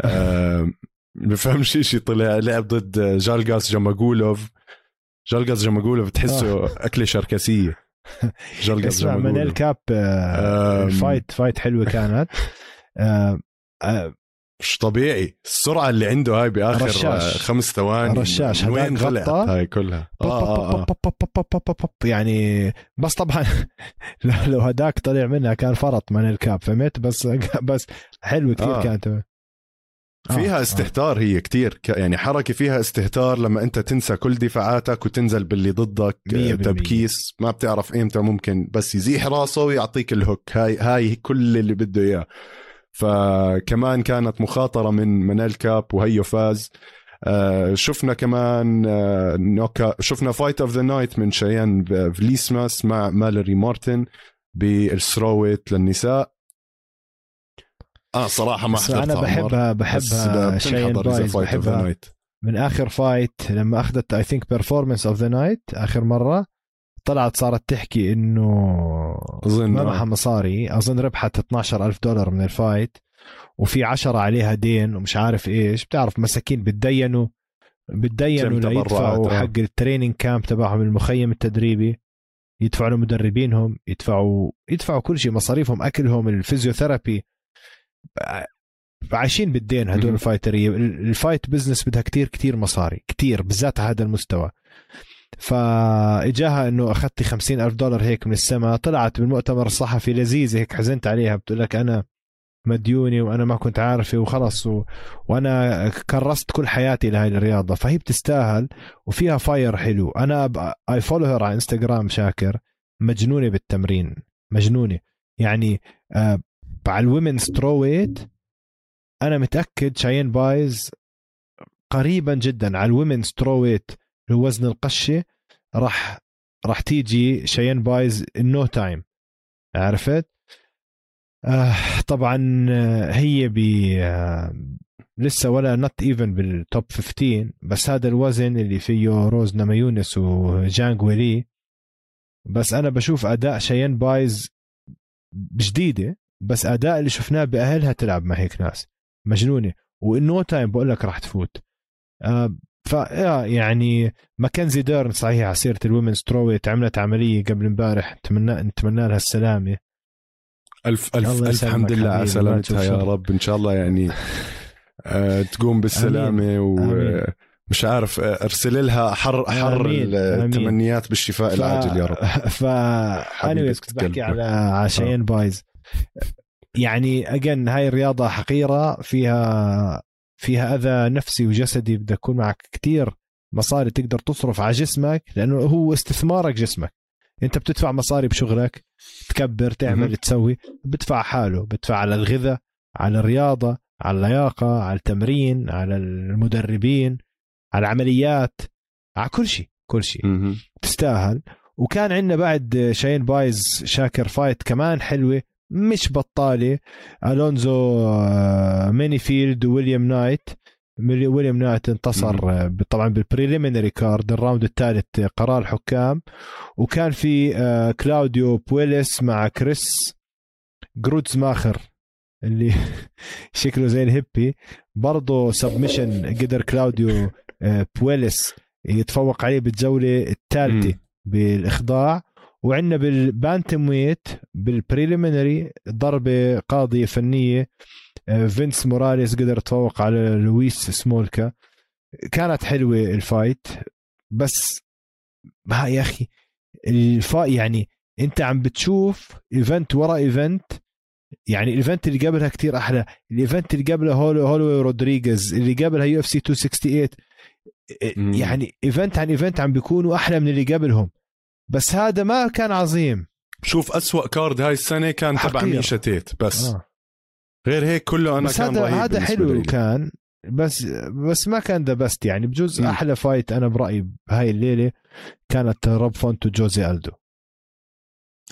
آه بفهمش شيء طلع لعب ضد جالجاس جاماجولوف جلقز زي ما بقولوا بتحسه آه. أكلة شركسية زي اسمع من الكاب آه، أم. الفايت فايت حلوة كانت آه، آه، مش طبيعي السرعة اللي عنده هاي بآخر رشاش. خمس ثواني رشاش. وين طلعت غطى. هاي كلها آه آه آه. يعني بس طبعا لو هداك طلع منها كان فرط من الكاب فهمت بس بس حلوة كثير آه. كانت آه، فيها آه. استهتار هي كتير يعني حركة فيها استهتار لما أنت تنسى كل دفاعاتك وتنزل باللي ضدك آه،. تبكيس ما بتعرف إمتى ممكن بس يزيح راسه ويعطيك الهوك هاي هاي كل اللي بده إياه فكمان كانت مخاطرة من منال كاب وهيو فاز آه شفنا كمان آه نوكا شفنا فايت اوف ذا نايت من شيان فليسماس مع مالوري مارتن بالثروت للنساء آه صراحة ما حضرتها أنا. بحبها بحبها بايز of the بحبها night. من آخر فايت لما أخذت اي ثينك بيرفورمانس اوف ذا نايت آخر مرة طلعت صارت تحكي إنه أظن ما آه. معها مصاري أظن ربحت 12 ألف دولار من الفايت وفي عشرة عليها دين ومش عارف إيش بتعرف مساكين بتدينوا بتدينوا ليدفعوا آه. حق ال training camp تبعهم المخيم التدريبي يدفعوا لمدربينهم يدفعوا يدفعوا كل شيء مصاريفهم أكلهم ال physiotherapy عايشين بالدين هدول مهم. الفايترية ال fight business بدها كتير كتير مصاري كتير بالذات على هذا المستوى فإجاها إنه أخذتي خمسين ألف دولار هيك من السماء طلعت بالمؤتمر الصحفي لذيذة هيك حزنت عليها بتقول لك أنا مديوني وأنا ما كنت عارفة وخلص و... وأنا كرست كل حياتي لهي الرياضة فهي بتستاهل وفيها fire حلو. أنا I follow her على انستغرام شاكر مجنونة بالتمرين مجنونة. يعني آه على ال women strawweight أنا متأكد شاين بايز قريبا جدا على ال women strawweight وزن القشة راح راح تيجي شاين بايز in no time عرفت؟ آه طبعا آه، هي ب آه لسه ولا نوت ايفن بالتوب 15 بس هذا الوزن اللي فيه روز نمايونس وجانج ويلي. بس أنا بشوف أداء شاين بايز جديده بس أداء اللي شفناه بأهلها تلعب مع هيك ناس. مجنونة. والنو تايم بقول لك راح تفوت. آه ف آه، يعني ماكنزي ديرن صحيح على سيره الومن سترويت عملت عملية قبل امبارح نتمنى نتمنى لها السلامة الف الف الله ألف يسلمك حمد لله على سلامتها يا. رب إن شاء الله يعني آه تقوم بالسلامة آمين. ومش عارف آه، أرسل لها حر حر آمين. آمين. التمنيات بالشفاء العاجل يا رب ف anyways كنت بحكي. على شيين بايز يعني اجن هاي الرياضة حقيرة فيها فيها اذى نفسي وجسدي بدك يكون معك كتير مصاري تقدر تصرف على جسمك لأنه هو استثمارك جسمك أنت بتدفع مصاري بشغلك تكبر تعمل. تسوي بدفع حاله بدفع على الغذاء على الرياضة على اللياقة على التمرين على المدربين على العمليات على كل شيء كل شيء. تستاهل وكان عندنا بعد شاين بايز شاكر fight كمان حلوة مش بطالة. ألونزو آه، مينيفيلد وويليام نايت. ويليام نايت انتصر آه، طبعا بال preliminary card ال round الثالث آه، قرار حكام وكان في كلاوديو بويلس مع كريس جروتز ماخر اللي شكله زي الهيبي برضه submission قدر كلاوديو بويلس يتفوق عليه بالجولة الثالثة. بالإخضاع. وعندنا بال bantamweight بال preliminary ضربة قاضية فنية آه، فينس موراليس قدر يتفوق على لويس سمولكا. كانت حلوة ال fight بس ما يا أخي الفا يعني أنت عم بتشوف event ورا event يعني ال event اللي قبلها كتير أحلى ال event اللي قبلها هولو هولو رودريغيز اللي قبلها يو إف سي 268 مم. يعني event عن event عم بيكونوا أحلى من اللي قبلهم. بس هذا ما كان عظيم شوف أسوأ card هاي السنة كان تبع. ميشا تيت بس آه. غير هيك كله أنا بس كان هذا هذا حلو لإلي. كان بس بس ما كان the best يعني بجوز مم. أحلى fight أنا برأيي بهاي الليلة كانت روب فونت وجوزي ألدو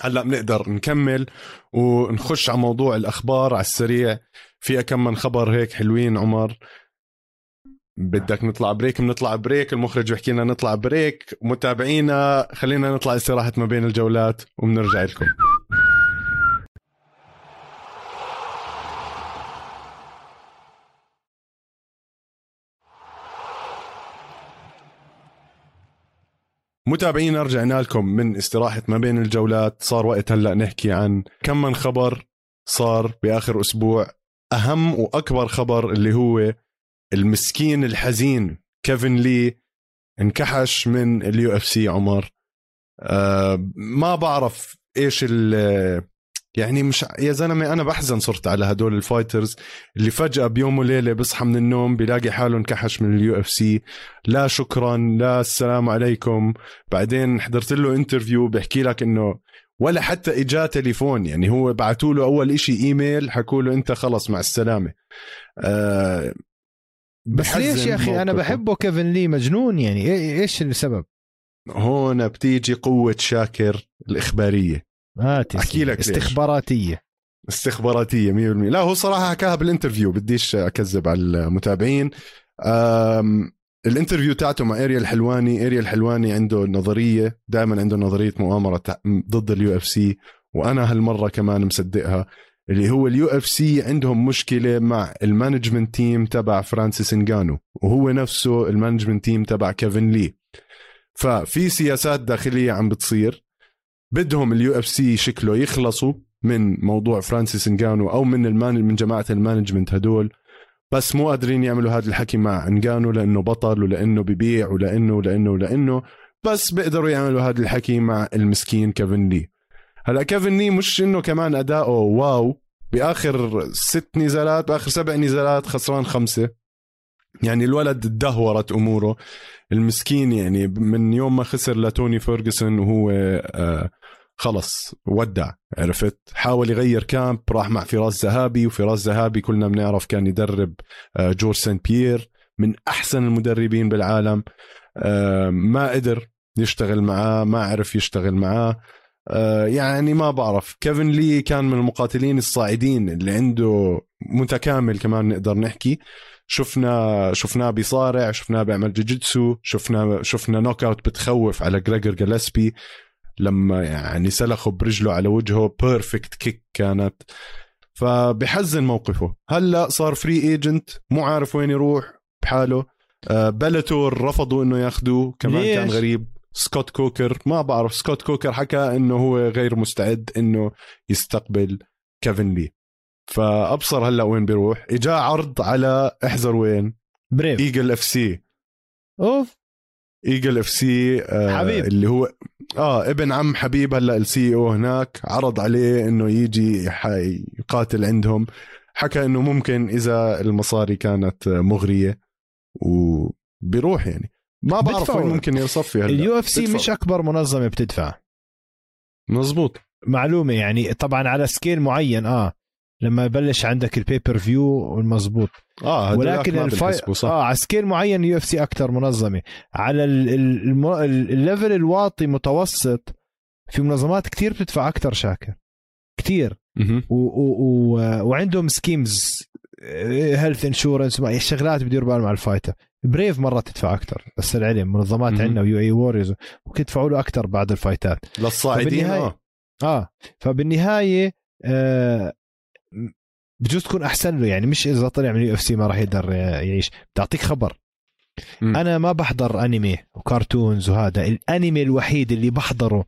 هلأ بنقدر نكمل ونخش على موضوع الأخبار على السريع في كم من خبر هيك حلوين عمر بدك نطلع break بنطلع break المخرج بيحكي لنا نطلع break متابعينا خلينا نطلع استراحة ما بين الجولات وبنرجع لكم. متابعينا رجعنا لكم من استراحة ما بين الجولات. صار وقت هلأ نحكي عن كم من خبر صار بآخر أسبوع. أهم وأكبر خبر اللي هو المسكين الحزين كيفن لي انكحش من اليو اف سي عمر. آه ما بعرف إيش ال يعني مش يا زلمة أنا بحزن صرت على هدول ال fighters اللي فجأة بيوم وليلة بصحى من النوم بيلاقي حاله انكحش من اليو اف سي لا شكرا لا السلام عليكم. بعدين حضرت له interview بيحكي لك إنه ولا حتى اجاه تليفون يعني هو بعثوا له أول إشي إيميل حكوا له أنت خلص مع السلامة. آه بس ليش يا أخي؟ أنا بحبه كيفن لي مجنون يعني. إيش السبب؟ هون بتيجي قوة شاكر الإخبارية. آه أحكي لك استخباراتية. استخباراتية 100% لا هو صراحة حكاها بال interview بديش أكذب على المتابعين. ال interview تاعته مع اريل الحلواني اريل الحلواني عنده نظرية دائما عنده نظرية مؤامرة ضد ال UFC وأنا هالمرة كمان مصدقها. اللي هو ال UFC عندهم مشكلة مع ال management team تبع فرانسيس انجانو وهو نفسه ال management team تبع كيفن لي. ففي سياسات داخلية عم بتصير بدهم ال UFC شكله يخلصوا من موضوع فرانسيس انجانو أو من المان من جماعة ال management هدول. بس مو قادرين يعملوا هذا الحكي مع انجانو لأنه بطل ولأنه ببيع ولأنه ولأنه ولأنه. بس بيقدروا يعملوا هذا الحكي مع المسكين كيفن لي. هلا كيفن لي مش انه كمان اداؤه wow. بآخر ست نزالات بآخر سبع نزالات خسران خمسة. يعني الولد تدهورت أموره. المسكين يعني من يوم ما خسر لتوني فيرجسون وهو آه خلص ودع عرفت؟ حاول يغير camp راح مع فراس ذهابي وفراس ذهابي كلنا بنعرف كان يدرب آه جورج سان بيير من أحسن المدربين بالعالم. آه ما قدر يشتغل معاه ما عرف يشتغل معاه. يعني ما بعرف. كيفن لي كان من المقاتلين الصاعدين اللي عنده متكامل كمان نقدر نحكي. شفنا شفناه بيصارع شفناه بيعمل جوجيتسو شفنا شفنا knockout بتخوف على جريجور جلسبي لما يعني سلخه برجله على وجهه perfect kick كانت. فبحزن موقفه. هلا صار free agent مو عارف وين يروح بحاله. آه بلاتور رفضوا إنه ياخذوه كمان ليش؟ كان غريب. سكوت كوكر ما بعرف سكوت كوكر حكى إنه هو غير مستعد إنه يستقبل كيفن لي. فأبصر هلأ وين بيروح. إجا عرض على إحزر وين؟ بريف. إيجل FC. أوف. إيجل FC آه حبيب. اللي هو آه ابن عم حبيب هلأ ال CEO هناك. عرض عليه إنه يجي يقاتل عندهم. حكى إنه ممكن إذا المصاري كانت مغرية. وبيروح يعني. ما بعرف وين ممكن يصفي ال UFC مش أكبر منظمة بتدفع. مزبوط. معلومة يعني طبعا على scale معين آه. لما يبلش عندك ال pay-per-view المزبوط آه ولكن ال figh... آه على scale معين UFC أكثر منظمة. على ال level الواطي متوسط في منظمات كثير بتدفع أكثر شاكر. كثير و... و... و... وعندهم schemes health insurance الشغلات بديروا بالهم مع ال fighter بريف مرة تدفع أكثر بس العلم منظمات عندنا و UAE Warriors ممكن يدفعوا له أكثر بعد ال fightات. للصاعدين آه. آه. فبالنهاية آه بجوز تكون أحسن له. يعني مش إذا طلع من ال UFC ما راح يقدر يعيش. بتعطيك خبر. م. أنا ما بحضر anime و cartoons وهذا. الأنمي الوحيد اللي بحضره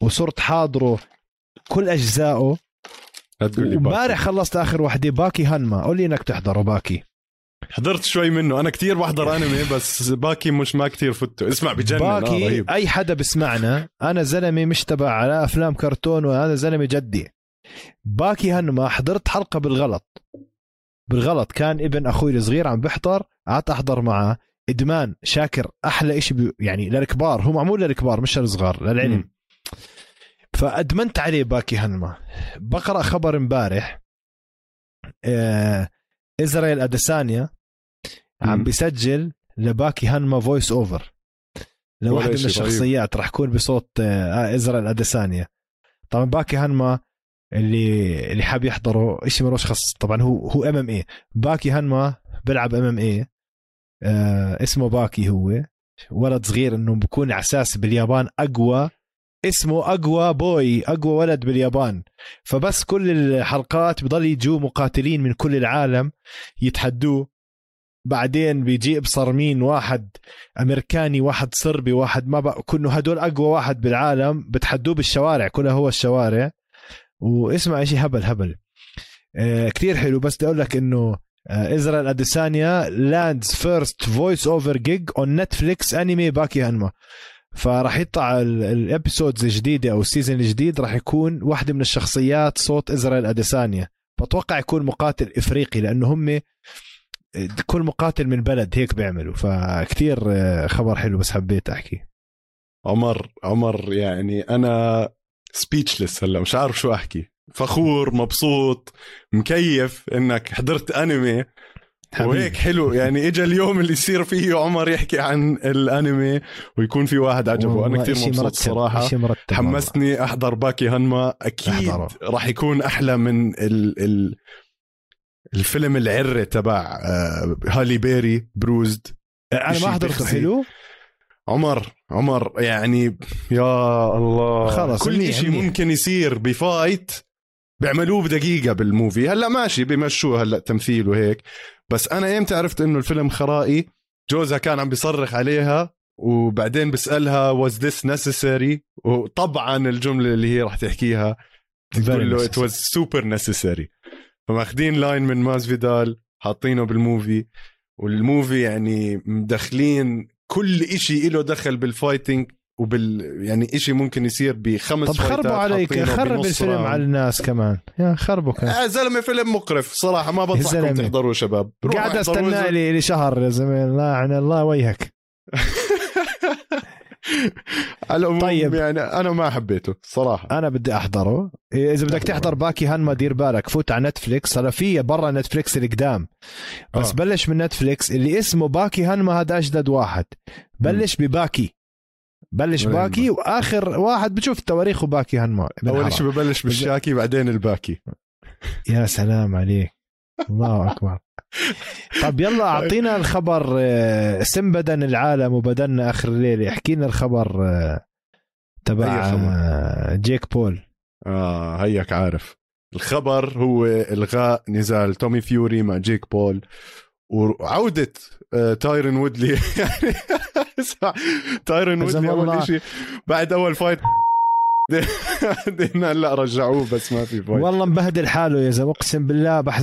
وصرت حاضره كل أجزائه امبارح خلصت آخر وحدة باكي هانما. قول لي إنك تحضره باكي. حضرت شوي منه. أنا كتير بحضر أنمي بس باكي مش ما كتير فته اسمع بجنن. باكي آه رهيب. أي حدا بسمعنا أنا زلمة مش تبع على أفلام كرتون وهذا زلمة جدي. باكي هنما حضرت حلقة بالغلط. بالغلط. كان ابن أخوي الصغير عم بحضر قعدت أحضر معه. إدمان شاكر أحلى شيء يعني للكبار. هو معمول للكبار مش للصغار للعلم. م. فأدمنت عليه باكي هنما. بقرأ خبر امبارح آه إزرائيل اديسانيا عم بيسجل لباكي هنما voice over لواحدة من الشخصيات راح يكون بصوت آه إزرائيل اديسانيا طبعا باكي هنما اللي اللي حاب يحضره شيء ملوش خص طبعا هو هو MMA باكي هنما بيلعب MMA اسمه باكي هو. ولد صغير إنه بكون على أساس باليابان أقوى اسمه أقوى بوي أقوى ولد باليابان. فبس كل الحلقات بضل يجوا مقاتلين من كل العالم يتحدوه. بعدين بيجي ابصر مين واحد أمريكاني واحد صربي واحد ما بقى كله هدول أقوى واحد بالعالم بتحدوه بالشوارع كلها هو الشوارع. واسمع شيء هبل هبل. آه كثير حلو. بس بدي أقول لك إنه آه أديسانيا lands first voice over gig on Netflix anime باكي هانما. فراح يطلع ال episodes الجديده أو ال season الجديد راح يكون واحدة من الشخصيات صوت إزرائيل أديسانيا. بتوقع يكون مقاتل إفريقي لأنه هم كل مقاتل من بلد هيك بيعملوا. فكتير آه، خبر حلو بس حبيت أحكي. عمر عمر يعني أنا speechless هلا مش عارف شو أحكي. فخور مبسوط مكيف إنك حضرت انمي. وهيك حلو. يعني اجى اليوم اللي يصير فيه عمر يحكي عن الأنمي ويكون في واحد عجبه. أنا كثير مبسوط مرتب. صراحة. حمسني أحضر باكي هنما أكيد أحضره. راح يكون أحلى من ال ال الفيلم العرة تبع آه، هالي بيري بروزد. أنا ما حضرته. حلو؟ عمر عمر يعني يا الله. خلص كل شيء ممكن يصير ب fight بيعملوه بدقيقة بال movie. هلأ ماشي بمشوه هلأ تمثيل وهيك. بس أنا إمتى عرفت إنه الفيلم خرائي؟ جوزها كان عم بيصرخ عليها وبعدين بسألها was this necessary? وطبعا الجملة اللي هي راح تحكيها تقول له it was super necessary. فماخذين line من ماز فيدال حاطينه بال movie وال movie يعني مدخلين كل إشي له دخل بال fighting وبال يعني إشي ممكن يصير بخمس طب خربوا عليك خرب الفيلم على الناس كمان. يا خربوا كمان يا زلمة فيلم مقرف صراحة ما بنصحكم تحضروه شباب. قاعد أستنى لي شهر يا زلمة. الله عن الله ويهك على العموم طيب. يعني أنا ما حبيته صراحة. أنا بدي أحضره. إذا بدك تحضر باكي هانما دير بالك. فوت على نتفليكس. هلا في برا نتفليكس القدام. بس آه. بلش من نتفليكس. اللي اسمه باكي هانما هذا أجدد واحد. بلش بباكي. بلش باكي وآخر واحد بشوف تواريخه باكي هانما أول شيء ببلش بالشاكي بعدين الباكي. يا سلام عليك. الله أكبر. طب يلا أعطينا الخبر آه، سم بدن العالم وبدلنا آخر الليل. احكي لنا الخبر آه، تبع آه، جيك بول. آه هيك عارف. الخبر هو إلغاء نزال تومي فيوري مع جيك بول وعودة تايرن وودلي. تايرن وودلي أول شيء بعد أول fight بعدين هلا رجعوه بس ما في fight والله مبهدل حاله يا زلمة. أقسم بالله بح...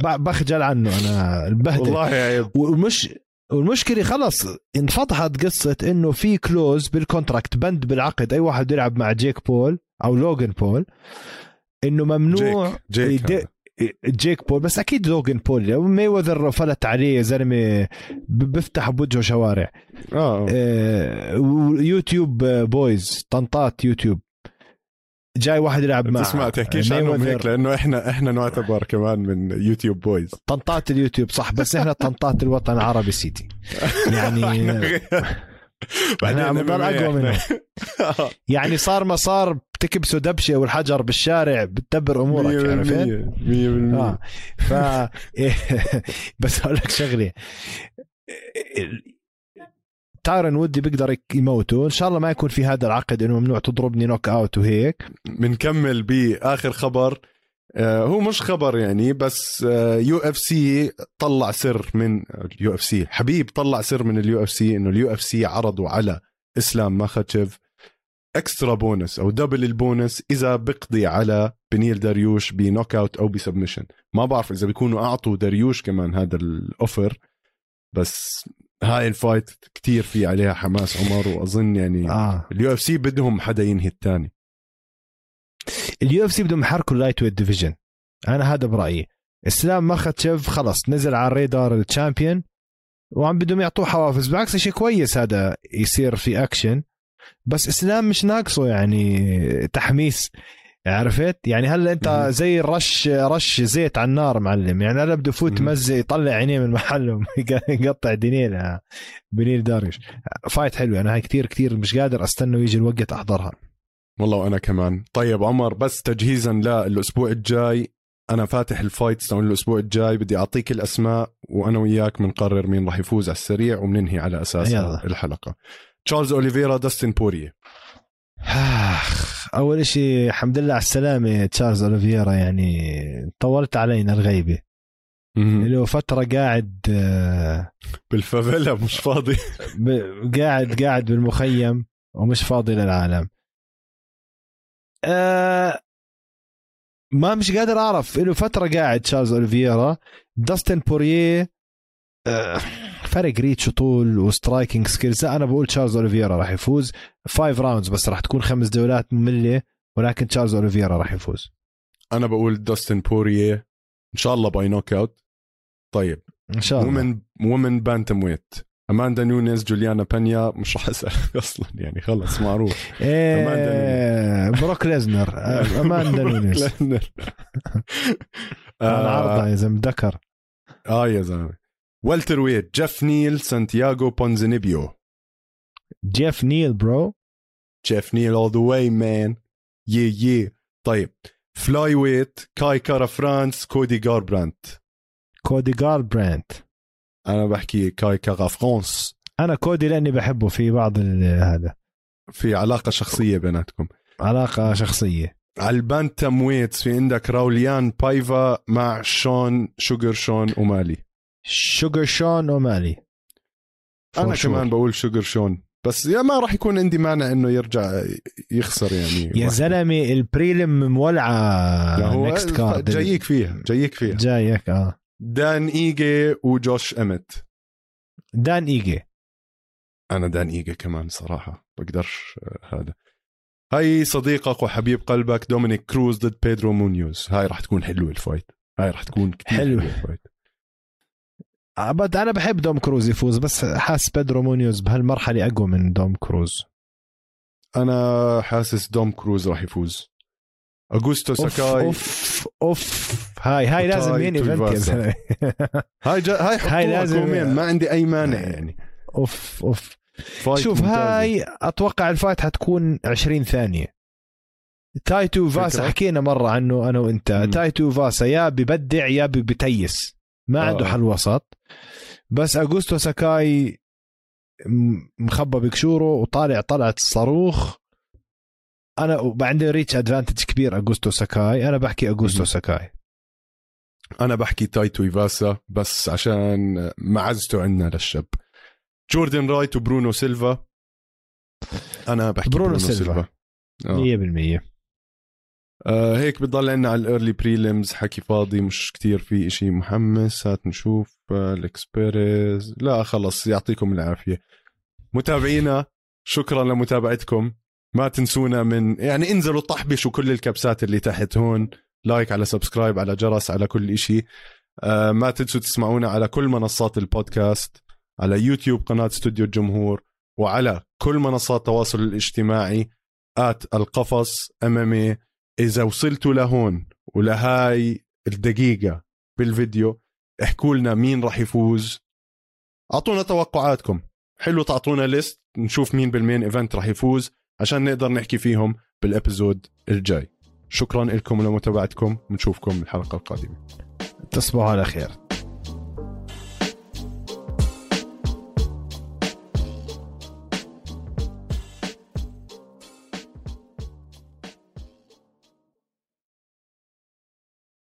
بخجل عنه أنا. البهدل والله عيب. ومش والمشكلة خلص انفتحت قصة إنه في clause بال contract بند بالعقد. أي واحد يلعب مع جيك بول أو لوجن بول إنه ممنوع جيك, جيك جيك بول بس أكيد لوجن بول. مي وذر فلت عليه زلمة بيفتح بوجهه شوارع. آه, آه YouTube boys طنطات يوتيوب. جاي واحد يلعب مع تسمع تحكيش عنهم هيك لأنه إحنا إحنا نعتبر كمان من YouTube boys. طنطات اليوتيوب صح بس إحنا طنطات الوطن العربي سيتي. يعني إحنا بنضل أقوى منه. يعني صار ما صار بتكبسوا دبشة والحجر بالشارع بتدبر أمورك عرفت 100% آه. ف بس أقول لك شغلة. تايرن وودلي بيقدر يموته. إن شاء الله ما يكون في هذا العقد إنه ممنوع تضربني knock out وهيك. بنكمل بآخر خبر. هو مش خبر يعني بس UFC طلع سر من ال UFC حبيب طلع سر من ال UFC إنه ال UFC عرضوا على إسلام ماخاتشيف. extra bonus أو double ال bonus إذا بقضي على بنيل داريوش ب knock out أو ب submission. ما بعرف إذا بيكونوا أعطوا داريوش كمان هذا ال offer بس هاي ال fight كتير في عليها حماس عمر وأظن يعني آه. ال UFC بدهم حدا ينهي الثاني ال UFC بدهم يحركوا ال lightweight division أنا هذا برأيي. اسلام مخاتشيف خلص نزل على ال radar ال champion. وعم بدهم يعطوه حوافز. بالعكس شيء كويس هذا يصير في اكشن بس اسلام مش ناقصه يعني تحميس. عرفت؟ يعني هلا أنت زي رش رش زيت على النار معلم. يعني هلا بده يفوت مزة يطلع عينيه من محله يقطع دينيه بنيل داريش. fight حلوة أنا هاي كثير كثير مش قادر أستنى ويجي الوقت أحضرها. والله وأنا كمان. طيب عمر بس تجهيزا للأسبوع الجاي. أنا فاتح ال fights تاعون الأسبوع الجاي. بدي أعطيك الأسماء وأنا وياك بنقرر مين راح يفوز على السريع وبننهي على أساس الحلقة. تشارلز أوليفيرا داستن بورية. أول شيء الحمد لله على السلامة تشارلز أوليفيرا يعني طولت علينا الغيبة. له فترة قاعد آه، بالفافيلا مش فاضي. قاعد قاعد بالمخيم ومش فاضي للعالم. آه ما مش قادر أعرف له فترة قاعد تشارلز اوليفيرا داستن بوريه آه فرق reach وطول و striking skills. أنا بقول تشارلز اوليفيرا راح يفوز. five rounds بس راح تكون خمس جولات مملة ولكن تشارلز اوليفيرا راح يفوز. أنا بقول داستن بوريه إن شاء الله by knock out طيب. إن شاء الله. ومن ومن bantamweight أماندا نونيز جوليانا بانيا مش رح أسألك أصلا يعني خلص معروف. إيه بروك ليزنر. أماندا نونيز. أنا يا زلمة ذكر. آه يا زلمة. welterweight جيف نيل سانتياغو بونزينيبيو. جيف نيل bro. جيف نيل all the way man. يي يي طيب. flyweight كاي كارا فرانس كودي جاربرانت كودي جاربرانت أنا بحكي كاي كارا فرانس. أنا كودي لأني بحبه في بعض ال- هذا. في علاقة شخصية بيناتكم. علاقة شخصية. على البانتم ويتس في عندك راوليان بايفا مع شون شوجر شون ومالي شوجر شون أومالي. أنا sure. كمان بقول شوجر شون. بس يا ما راح يكون عندي مانع إنه يرجع يخسر يعني يا. زلمة البريلم مولعة نكست كارد جايك فيها جايك فيها. جايك آه. دان إيجي وجوش أمت. دان إيجي. أنا دان إيجي كمان صراحة بقدرش آه، هذا. هاي صديقك وحبيب قلبك دومينيك كروز ضد بيدرو مونيوز. هاي راح تكون حلوة الفايت. هاي راح تكون كتير. حلوة. الفايت. أبد أنا بحب دوم كروز يفوز بس حاس بيدرو مونيوز بهالمرحلة أقوى من دوم كروز. أنا حاسس دوم كروز راح يفوز. اغوستو أوف ساكاي أوف أوف. هاي هاي لازم مين ايفنت يا تويفاسا. زلمة؟ هاي جا... هاي هاي لازم- co-main ما عندي أي مانع يعني. أوف أوف. شوف ممتازة. هاي أتوقع ال fight حتكون 20 ثانية. تاي تويفاسا فكرة. حكينا مرة عنه أنا وأنت. مم. تاي تويفاسا يا ببدع يا بتيس. ما آه. عنده حل وسط بس اغوستو ساكاي مخبى بكشوره وطالع طلعت الصاروخ. أنا عندي reach advantage كبير اغوستو ساكاي أنا بحكي اغوستو مم. ساكاي أنا بحكي تاي تويفاسا بس عشان معزته عندنا للشاب جوردن رايت وبرونو سيلفا. أنا بحكي برونو برونو, سيلفا. سيلفا, آه. 100% آه هيك بضل عنا على ال early prelims حكي فاضي مش كتير في إشي محمس هات نشوف آه، ال experience لا خلص يعطيكم العافية. متابعينا شكرا لمتابعتكم. ما تنسونا من يعني انزلوا طحبشوا كل الكبسات اللي تحت هون. like على subscribe على جرس على كل إشي. آه ما تنسوا تسمعونا على كل منصات البودكاست. على يوتيوب قناة استوديو الجمهور. وعلى كل منصات التواصل الاجتماعي. at القفص أمامي إذا وصلتوا لهون ولهاي الدقيقة بالفيديو احكوا لنا مين راح يفوز. أعطونا توقعاتكم. حلو تعطونا list نشوف مين بال main event راح يفوز. عشان نقدر نحكي فيهم بالابيزود الجاي. شكرا لكم ولمتابعتكم. بنشوفكم الحلقة القادمة. تصبحوا على خير.